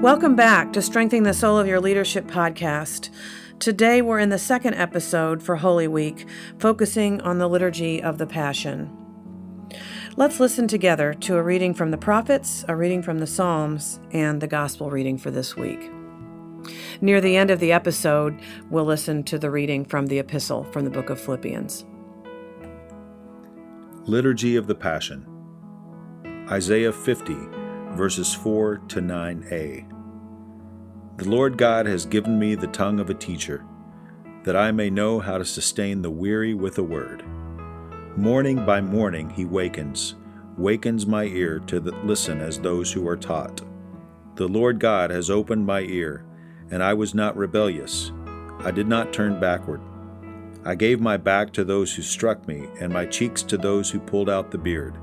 Welcome back to Strengthening the Soul of Your Leadership podcast. Today we're in the second episode for Holy Week, focusing on the Liturgy of the Passion. Let's listen together to a reading from the prophets, a reading from the Psalms, and the Gospel reading for this week. Near the end of the episode, we'll listen to the reading from the epistle from the book of Philippians. Liturgy of the Passion, Isaiah 50, verses 4 to 9a. The Lord God has given me the tongue of a teacher, that I may know how to sustain the weary with a word. Morning by morning he wakens, wakens my ear to listen as those who are taught. The Lord God has opened my ear, and I was not rebellious. I did not turn backward. I gave my back to those who struck me, and my cheeks to those who pulled out the beard.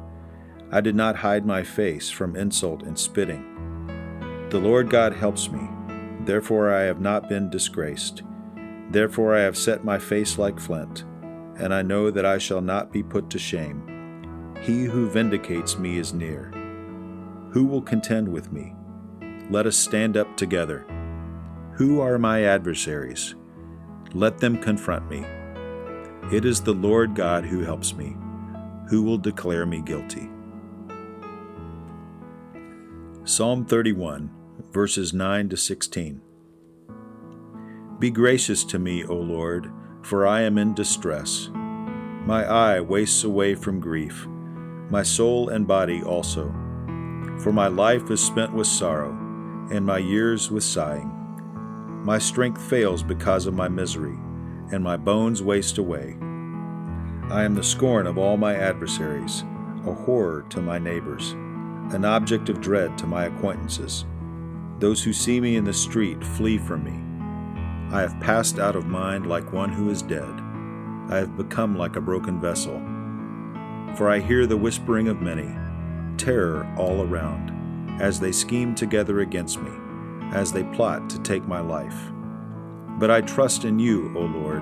I did not hide my face from insult and spitting. The Lord God helps me. Therefore I have not been disgraced. Therefore I have set my face like flint, and I know that I shall not be put to shame. He who vindicates me is near. Who will contend with me? Let us stand up together. Who are my adversaries? Let them confront me. It is the Lord God who helps me. Who will declare me guilty? Psalm 31 verses 9 to 16. Be gracious to me, O Lord, for I am in distress. My eye wastes away from grief, my soul and body also. For my life is spent with sorrow, and my years with sighing. My strength fails because of my misery, and my bones waste away. I am the scorn of all my adversaries, a horror to my neighbors, an object of dread to my acquaintances. Those who see me in the street flee from me. I have passed out of mind like one who is dead. I have become like a broken vessel. For I hear the whispering of many, terror all around, as they scheme together against me, as they plot to take my life. But I trust in you, O Lord.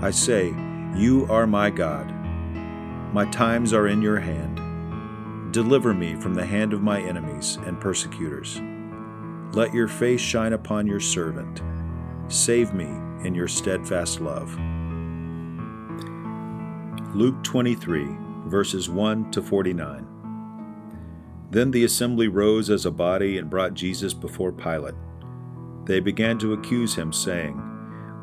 I say, You are my God. My times are in your hand. Deliver me from the hand of my enemies and persecutors. Let your face shine upon your servant. Save me in your steadfast love. Luke 23, verses 1 to 49. Then the assembly rose as a body and brought Jesus before Pilate. They began to accuse him, saying,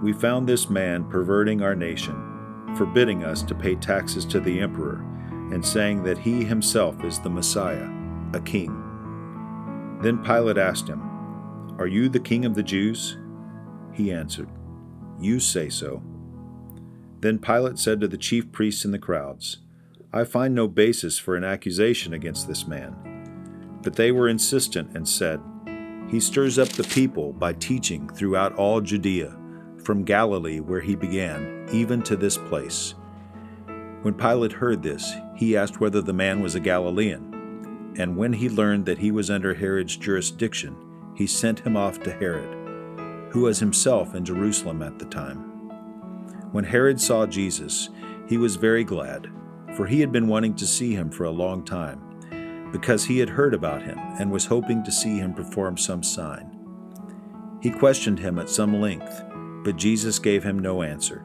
We found this man perverting our nation, forbidding us to pay taxes to the emperor, and saying that he himself is the Messiah, a king. Then Pilate asked him, are you the king of the Jews? He answered, You say so. Then Pilate said to the chief priests and the crowds, I find no basis for an accusation against this man. But they were insistent and said, He stirs up the people by teaching throughout all Judea, from Galilee where he began, even to this place. When Pilate heard this, he asked whether the man was a Galilean. And when he learned that he was under Herod's jurisdiction, he sent him off to Herod, who was himself in Jerusalem at the time. When Herod saw Jesus, he was very glad, for he had been wanting to see him for a long time, because he had heard about him and was hoping to see him perform some sign. He questioned him at some length, but Jesus gave him no answer.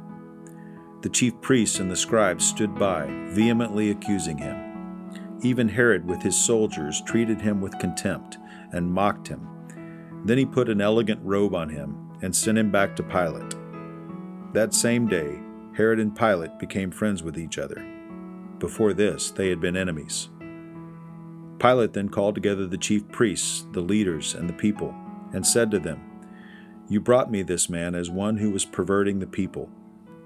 The chief priests and the scribes stood by, vehemently accusing him. Even Herod, with his soldiers, treated him with contempt and mocked him then he put an elegant robe on him and sent him back to Pilate. That same day, Herod and Pilate became friends with each other. Before this, they had been enemies. Pilate then called together the chief priests, the leaders, and the people, and said to them, You brought me this man as one who was perverting the people.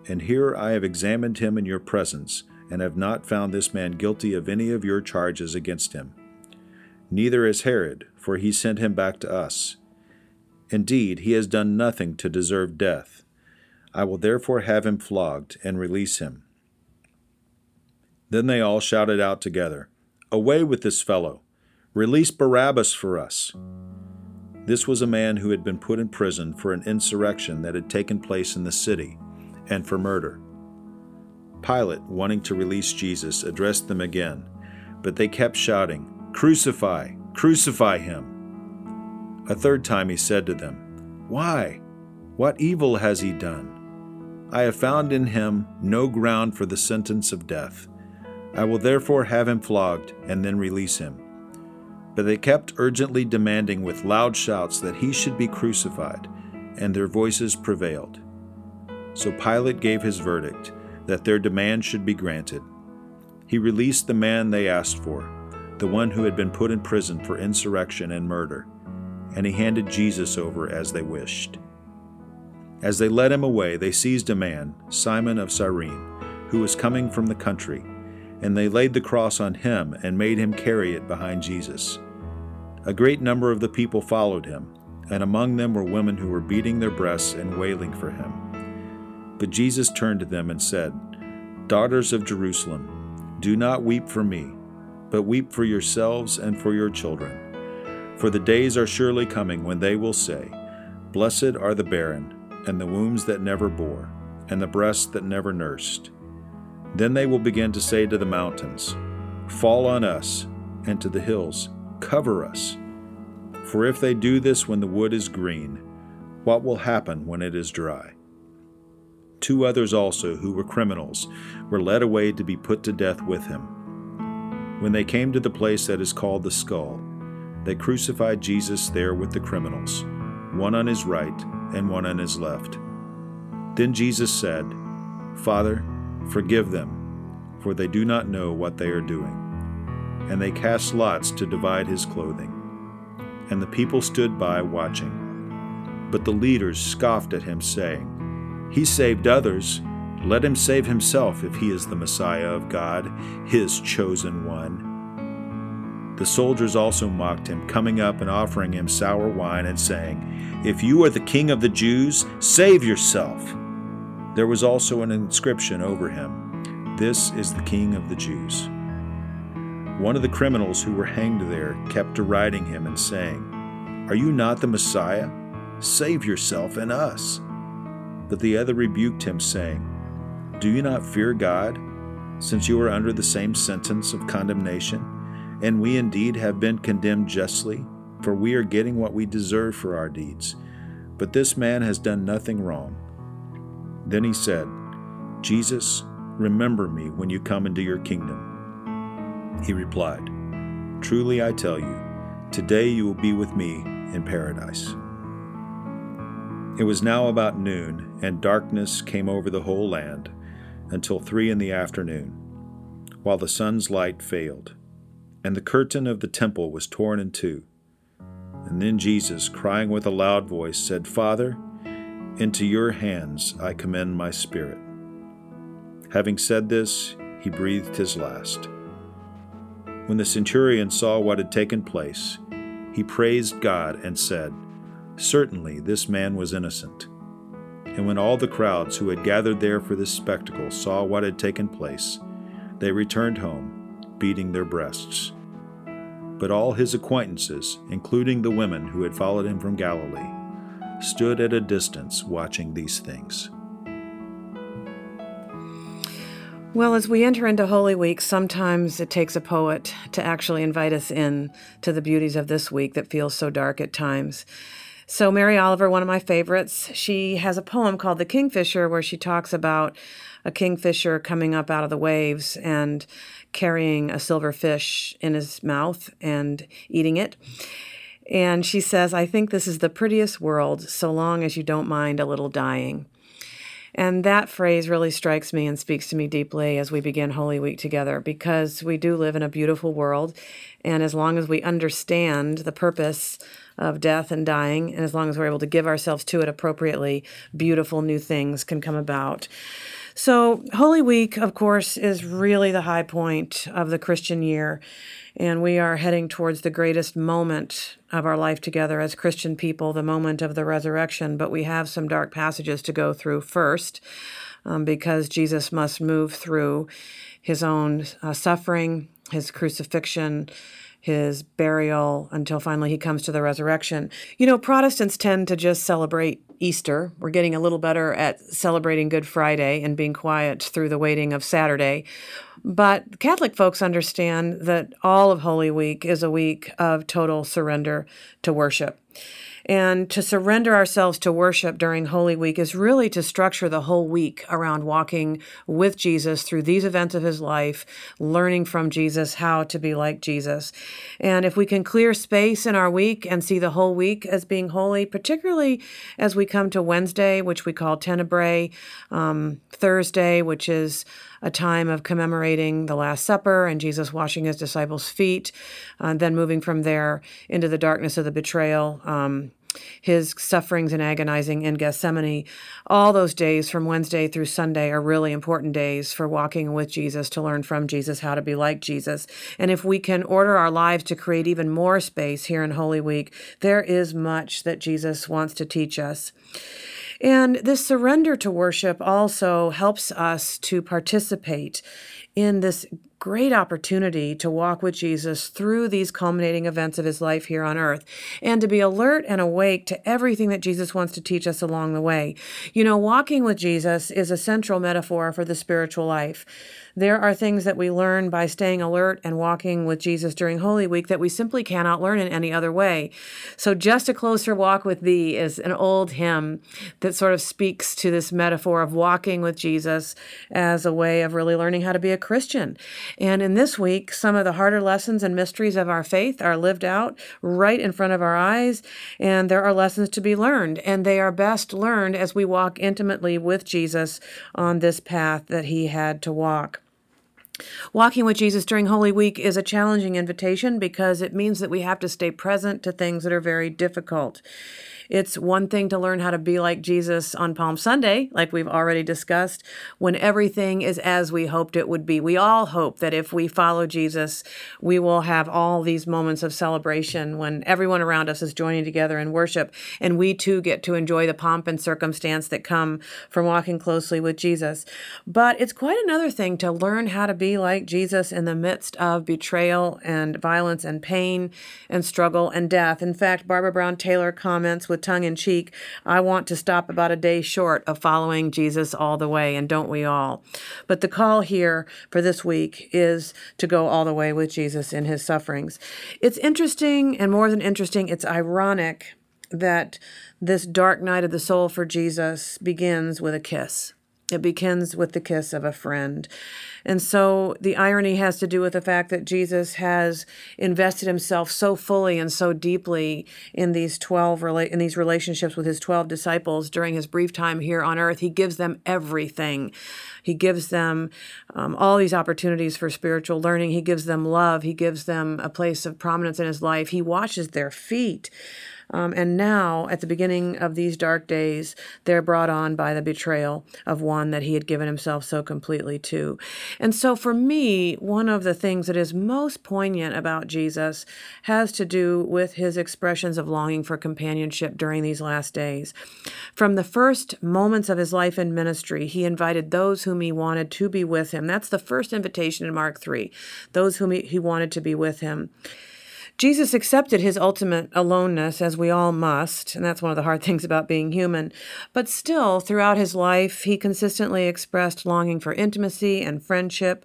And here I have examined him in your presence, and have not found this man guilty of any of your charges against him. Neither is Herod, for he sent him back to us. Indeed, he has done nothing to deserve death. I will therefore have him flogged and release him. Then they all shouted out together, Away with this fellow! Release Barabbas for us! This was a man who had been put in prison for an insurrection that had taken place in the city, and for murder. Pilate, wanting to release Jesus, addressed them again, but they kept shouting, Crucify! Crucify him! A third time he said to them, Why? What evil has he done? I have found in him no ground for the sentence of death. I will therefore have him flogged and then release him. But they kept urgently demanding with loud shouts that he should be crucified, and their voices prevailed. So Pilate gave his verdict that their demand should be granted. He released the man they asked for, the one who had been put in prison for insurrection and murder, and he handed Jesus over as they wished. As they led him away, they seized a man, Simon of Cyrene, who was coming from the country and they laid the cross on him and made him carry it behind Jesus. A great number of the people followed him, and among them were women who were beating their breasts and wailing for him. But Jesus turned to them and said, Daughters of Jerusalem, do not weep for me, but weep for yourselves and for your children. For the days are surely coming when they will say, Blessed are the barren, and the wombs that never bore, and the breasts that never nursed. Then they will begin to say to the mountains, Fall on us, and to the hills, Cover us. For if they do this when the wood is green, what will happen when it is dry? Two others also, who were criminals, were led away to be put to death with him. When they came to the place that is called the skull, they crucified Jesus there with the criminals, one on his right and one on his left. Then Jesus said, Father, Forgive them, for they do not know what they are doing. And they cast lots to divide his clothing. And the people stood by watching. But the leaders scoffed at him, saying, He saved others. Let him save himself if he is the Messiah of God, his chosen one. The soldiers also mocked him, coming up and offering him sour wine and saying, If you are the king of the Jews, save yourself. There was also an inscription over him This is the King of the Jews. One of the criminals who were hanged there kept deriding him and saying, Are you not the Messiah? Save yourself and us. But the other rebuked him, saying, Do you not fear God, since you are under the same sentence of condemnation? And we indeed have been condemned justly, for we are getting what we deserve for our deeds. But this man has done nothing wrong. Then he said, Jesus, remember me when you come into your kingdom. He replied, Truly I tell you, today you will be with me in paradise. It was now about noon, and darkness came over the whole land until three in the afternoon, while the sun's light failed, and the curtain of the temple was torn in two. And then Jesus, crying with a loud voice, said, Father, into your hands I commend my spirit. Having said this, he breathed his last. When the centurion saw what had taken place, he praised God and said, Certainly this man was innocent. And when all the crowds who had gathered there for this spectacle saw what had taken place, they returned home, beating their breasts. But all his acquaintances, including the women who had followed him from Galilee, stood at a distance watching these things. Well, as we enter into Holy Week, sometimes it takes a poet to actually invite us in to the beauties of this week that feels so dark at times. So, Mary Oliver, one of my favorites, she has a poem called The Kingfisher where she talks about a kingfisher coming up out of the waves and carrying a silver fish in his mouth and eating it. And she says, I think this is the prettiest world so long as you don't mind a little dying. And that phrase really strikes me and speaks to me deeply as we begin Holy Week together because we do live in a beautiful world. And as long as we understand the purpose of death and dying, and as long as we're able to give ourselves to it appropriately, beautiful new things can come about. So, Holy Week, of course, is really the high point of the Christian year. And we are heading towards the greatest moment of our life together as Christian people, the moment of the resurrection. But we have some dark passages to go through first um, because Jesus must move through his own uh, suffering, his crucifixion, his burial until finally he comes to the resurrection. You know, Protestants tend to just celebrate Easter. We're getting a little better at celebrating Good Friday and being quiet through the waiting of Saturday. But Catholic folks understand that all of Holy Week is a week of total surrender to worship. And to surrender ourselves to worship during Holy Week is really to structure the whole week around walking with Jesus through these events of his life, learning from Jesus how to be like Jesus. And if we can clear space in our week and see the whole week as being holy, particularly as we come to Wednesday, which we call Tenebrae, um, Thursday, which is a time of commemorating the Last Supper and Jesus washing his disciples' feet, uh, then moving from there into the darkness of the betrayal. Um, his sufferings and agonizing in Gethsemane, all those days from Wednesday through Sunday are really important days for walking with Jesus to learn from Jesus how to be like Jesus. And if we can order our lives to create even more space here in Holy Week, there is much that Jesus wants to teach us. And this surrender to worship also helps us to participate in this great opportunity to walk with Jesus through these culminating events of his life here on earth and to be alert and awake to everything that Jesus wants to teach us along the way. You know, walking with Jesus is a central metaphor for the spiritual life. There are things that we learn by staying alert and walking with Jesus during Holy Week that we simply cannot learn in any other way. So, Just a Closer Walk with Thee is an old hymn that sort of speaks to this metaphor of walking with Jesus as a way of really learning how to be a Christian. And in this week, some of the harder lessons and mysteries of our faith are lived out right in front of our eyes, and there are lessons to be learned, and they are best learned as we walk intimately with Jesus on this path that he had to walk. Walking with Jesus during Holy Week is a challenging invitation because it means that we have to stay present to things that are very difficult. It's one thing to learn how to be like Jesus on Palm Sunday, like we've already discussed, when everything is as we hoped it would be. We all hope that if we follow Jesus, we will have all these moments of celebration when everyone around us is joining together in worship, and we too get to enjoy the pomp and circumstance that come from walking closely with Jesus. But it's quite another thing to learn how to be like Jesus in the midst of betrayal and violence and pain and struggle and death. In fact, Barbara Brown Taylor comments with tongue in cheek, I want to stop about a day short of following Jesus all the way, and don't we all? But the call here for this week is to go all the way with Jesus in his sufferings. It's interesting, and more than interesting, it's ironic that this dark night of the soul for Jesus begins with a kiss. It begins with the kiss of a friend. And so the irony has to do with the fact that Jesus has invested himself so fully and so deeply in these 12 rela- in these relationships with his 12 disciples during his brief time here on earth. He gives them everything. He gives them um, all these opportunities for spiritual learning. He gives them love. He gives them a place of prominence in his life. He washes their feet. Um, and now, at the beginning of these dark days, they're brought on by the betrayal of one that he had given himself so completely to. And so, for me, one of the things that is most poignant about Jesus has to do with his expressions of longing for companionship during these last days. From the first moments of his life and ministry, he invited those whom he wanted to be with him. That's the first invitation in Mark 3, those whom he, he wanted to be with him. Jesus accepted his ultimate aloneness, as we all must, and that's one of the hard things about being human. But still, throughout his life, he consistently expressed longing for intimacy and friendship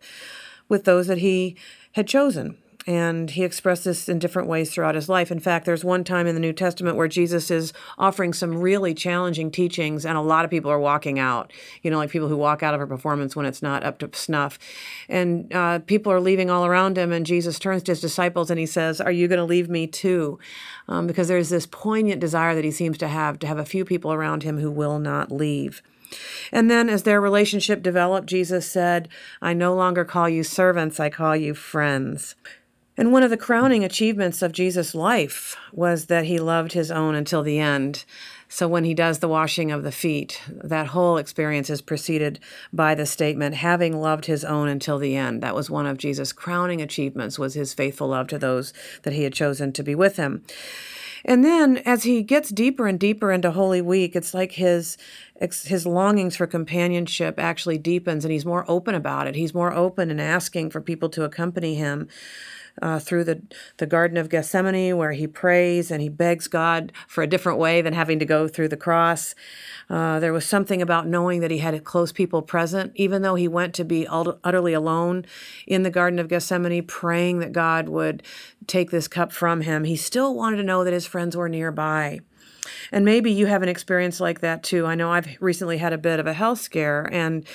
with those that he had chosen and he expressed this in different ways throughout his life. In fact, there's one time in the New Testament where Jesus is offering some really challenging teachings, and a lot of people are walking out. You know, like people who walk out of a performance when it's not up to snuff. And uh, people are leaving all around him, and Jesus turns to his disciples and he says, Are you going to leave me too? Um, because there's this poignant desire that he seems to have to have a few people around him who will not leave. And then, as their relationship developed, Jesus said, I no longer call you servants, I call you friends. And one of the crowning achievements of Jesus' life was that he loved his own until the end. So when he does the washing of the feet, that whole experience is preceded by the statement, having loved his own until the end. That was one of Jesus' crowning achievements was his faithful love to those that he had chosen to be with him. And then as he gets deeper and deeper into Holy Week, it's like his his longings for companionship actually deepens and he's more open about it. He's more open and asking for people to accompany him uh, through the, the Garden of Gethsemane, where he prays and he begs God for a different way than having to go through the cross. Uh, there was something about knowing that he had close people present, even though he went to be utterly alone in the Garden of Gethsemane, praying that God would take this cup from him. He still wanted to know that his friends were nearby. And maybe you have an experience like that too. I know I've recently had a bit of a health scare, and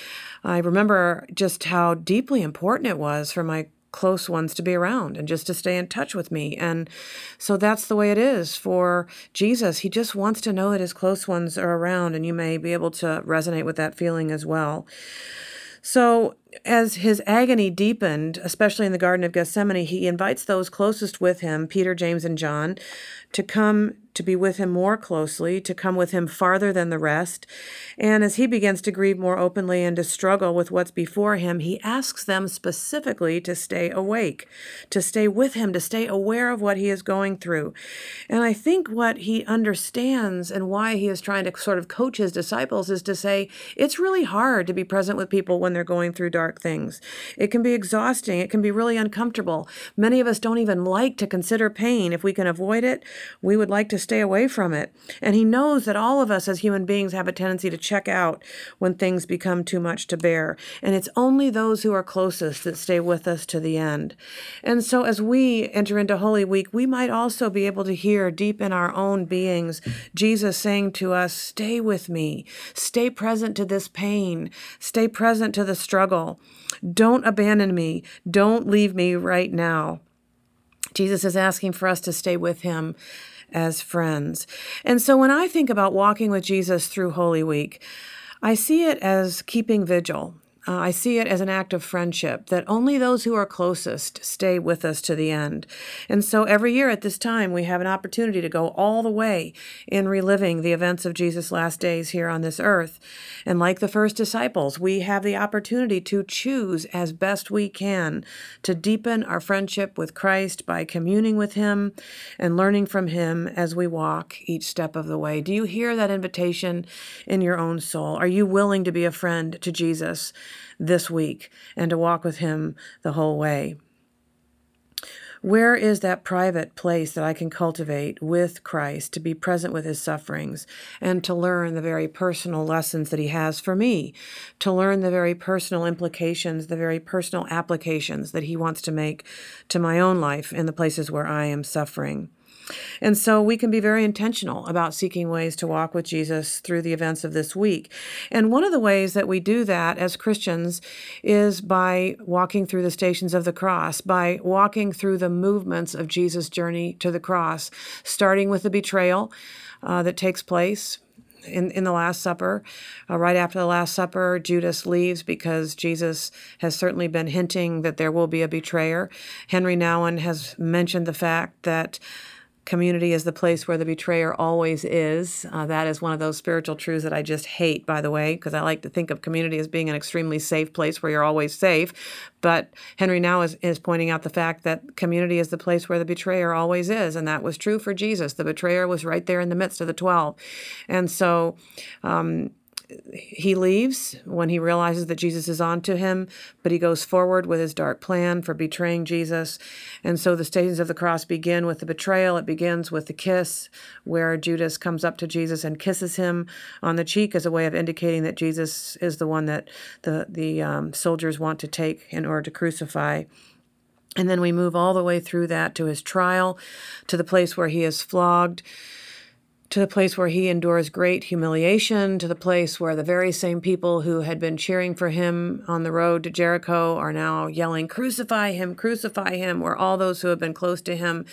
I remember just how deeply important it was for my close ones to be around and just to stay in touch with me. And so that's the way it is for Jesus. He just wants to know that his close ones are around, and you may be able to resonate with that feeling as well. So, as his agony deepened, especially in the Garden of Gethsemane, he invites those closest with him, Peter, James, and John, to come to be with him more closely, to come with him farther than the rest. And as he begins to grieve more openly and to struggle with what's before him, he asks them specifically to stay awake, to stay with him, to stay aware of what he is going through. And I think what he understands and why he is trying to sort of coach his disciples is to say it's really hard to be present with people when they're going through dark things. It can be exhausting, it can be really uncomfortable. Many of us don't even like to consider pain. If we can avoid it, we would like to stay away from it. And he knows that all of us as human beings have a tendency to check out when things become too much to bear. And it's only those who are closest that stay with us to the end. And so as we enter into Holy Week, we might also be able to hear deep in our own beings Jesus saying to us, Stay with me, stay present to this pain, stay present to the struggle. Don't abandon me, don't leave me right now. Jesus is asking for us to stay with him as friends. And so when I think about walking with Jesus through Holy Week, I see it as keeping vigil. Uh, I see it as an act of friendship that only those who are closest stay with us to the end. And so every year at this time, we have an opportunity to go all the way in reliving the events of Jesus' last days here on this earth. And like the first disciples, we have the opportunity to choose as best we can to deepen our friendship with Christ by communing with Him and learning from Him as we walk each step of the way. Do you hear that invitation in your own soul? Are you willing to be a friend to Jesus? This week and to walk with Him the whole way. Where is that private place that I can cultivate with Christ to be present with his sufferings and to learn the very personal lessons that he has for me, to learn the very personal implications, the very personal applications that he wants to make to my own life in the places where I am suffering? And so we can be very intentional about seeking ways to walk with Jesus through the events of this week. And one of the ways that we do that as Christians is by walking through the stations of the cross, by walking through the movements of Jesus' journey to the cross, starting with the betrayal uh, that takes place in, in the Last Supper. Uh, right after the Last Supper, Judas leaves because Jesus has certainly been hinting that there will be a betrayer. Henry Nouwen has mentioned the fact that Community is the place where the betrayer always is. Uh, that is one of those spiritual truths that I just hate, by the way, because I like to think of community as being an extremely safe place where you're always safe. But Henry Nouwen is, is pointing out the fact that community is the place where the betrayer always is. And that was true for Jesus. The betrayer was right there in the midst of the 12. And so, um, he leaves when he realizes that Jesus is on to him, but he goes forward with his dark plan for betraying Jesus. And so the stations of the cross begin with the betrayal. It begins with the kiss, where Judas comes up to Jesus and kisses him on the cheek as a way of indicating that Jesus is the one that the, the um, soldiers want to take in order to crucify. And then we move all the way through that to his trial, to the place where he is flogged to the place where he endures great humiliation, to the place where the very same people who had been cheering for him on the road to Jericho are now yelling, Crucify him, crucify him, where all those who have been close to him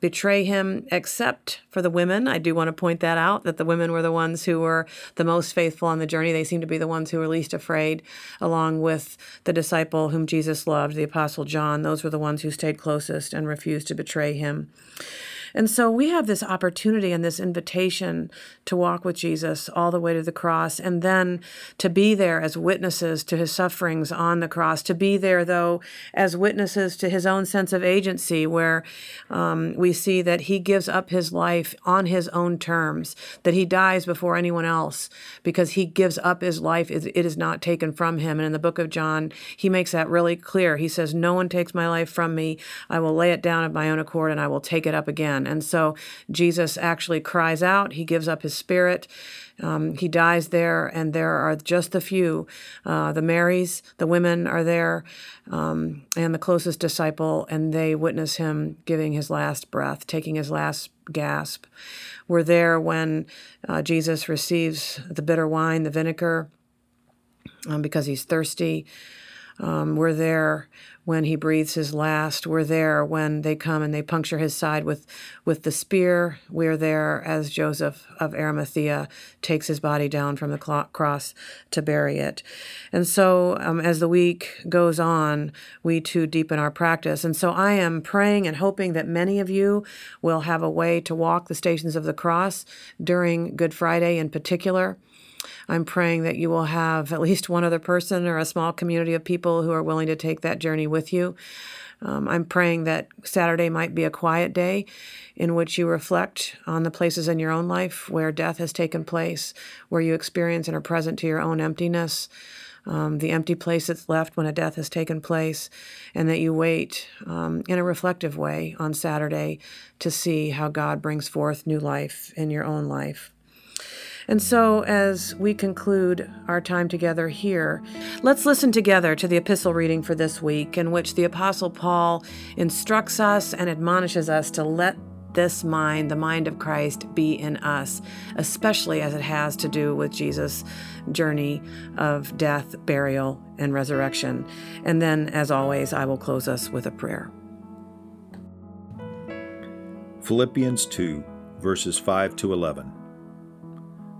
betray him, except for the women. I do want to point that out that the women were the ones who were the most faithful on the journey. They seem to be the ones who were least afraid, along with the disciple whom Jesus loved, the Apostle John. Those were the ones who stayed closest and refused to betray him. And so we have this opportunity and this invitation to walk with Jesus all the way to the cross and then to be there as witnesses to his sufferings on the cross, to be there, though, as witnesses to his own sense of agency, where um, we see that he gives up his life on his own terms, that he dies before anyone else because he gives up his life. It is not taken from him. And in the book of John, he makes that really clear. He says, No one takes my life from me. I will lay it down of my own accord and I will take it up again. And so Jesus actually cries out, he gives up his spirit. Um, he dies there, and there are just a few. Uh, the Marys, the women are there, um, and the closest disciple, and they witness him giving his last breath, taking his last gasp. We're there when uh, Jesus receives the bitter wine, the vinegar, um, because he's thirsty. Um, we're there when he breathes his last. We're there when they come and they puncture his side with, with the spear. We're there as Joseph of Arimathea takes his body down from the cross to bury it. And so, um, as the week goes on, we too deepen our practice. And so, I am praying and hoping that many of you will have a way to walk the stations of the cross during Good Friday in particular. I'm praying that you will have at least one other person or a small community of people who are willing to take that journey with you. Um, I'm praying that Saturday might be a quiet day in which you reflect on the places in your own life where death has taken place, where you experience and are present to your own emptiness. Um, the empty place that's left when a death has taken place, and that you wait um, in a reflective way on Saturday to see how God brings forth new life in your own life. And so, as we conclude our time together here, let's listen together to the epistle reading for this week, in which the Apostle Paul instructs us and admonishes us to let this mind, the mind of Christ, be in us, especially as it has to do with Jesus' journey of death, burial, and resurrection. And then, as always, I will close us with a prayer. Philippians 2, verses 5 to 11.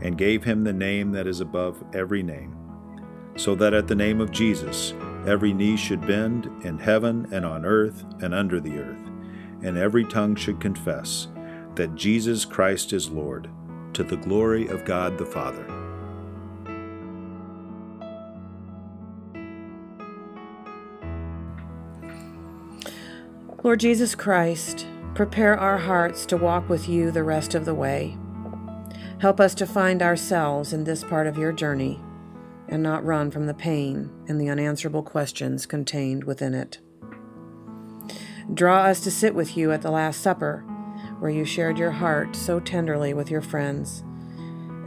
and gave him the name that is above every name, so that at the name of Jesus every knee should bend in heaven and on earth and under the earth, and every tongue should confess that Jesus Christ is Lord, to the glory of God the Father. Lord Jesus Christ, prepare our hearts to walk with you the rest of the way. Help us to find ourselves in this part of your journey and not run from the pain and the unanswerable questions contained within it. Draw us to sit with you at the Last Supper, where you shared your heart so tenderly with your friends,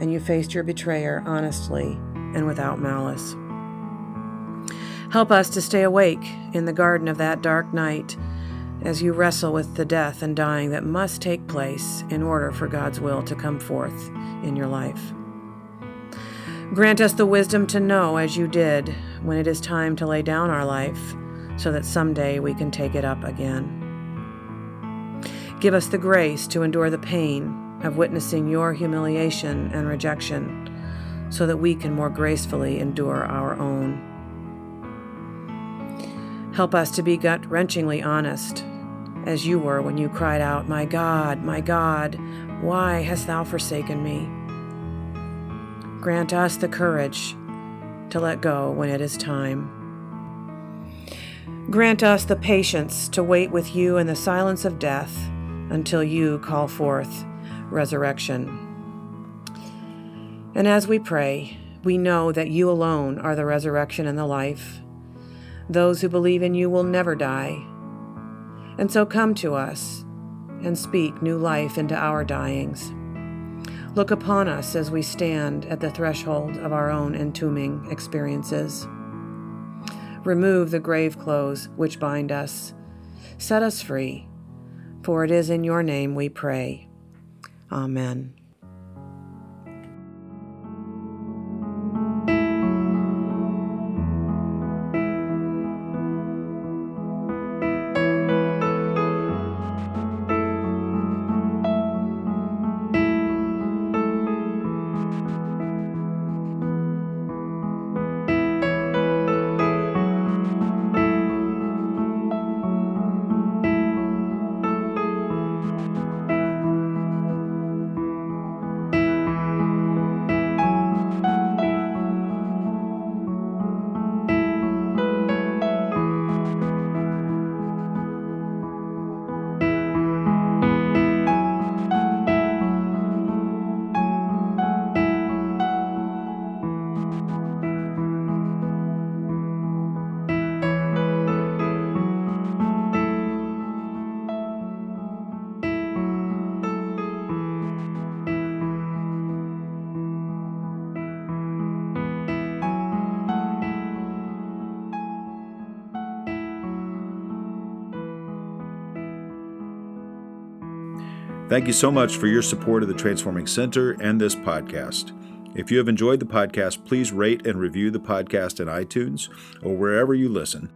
and you faced your betrayer honestly and without malice. Help us to stay awake in the garden of that dark night as you wrestle with the death and dying that must take place in order for God's will to come forth in your life. Grant us the wisdom to know, as you did, when it is time to lay down our life, so that someday we can take it up again. Give us the grace to endure the pain of witnessing your humiliation and rejection, so that we can more gracefully endure our own. Help us to be gut wrenchingly honest as you were when you cried out, My God, my God, why hast thou forsaken me? Grant us the courage to let go when it is time. Grant us the patience to wait with you in the silence of death until you call forth resurrection. And as we pray, we know that you alone are the resurrection and the life. Those who believe in you will never die and so come to us and speak new life into our dyings. Look upon us as we stand at the threshold of our own entombing experiences. Remove the grave clothes which bind us. Set us free, for it is in your name we pray. Amen. Thank you so much for your support of the Transforming Center and this podcast. If you have enjoyed the podcast, please rate and review the podcast in iTunes or wherever you listen.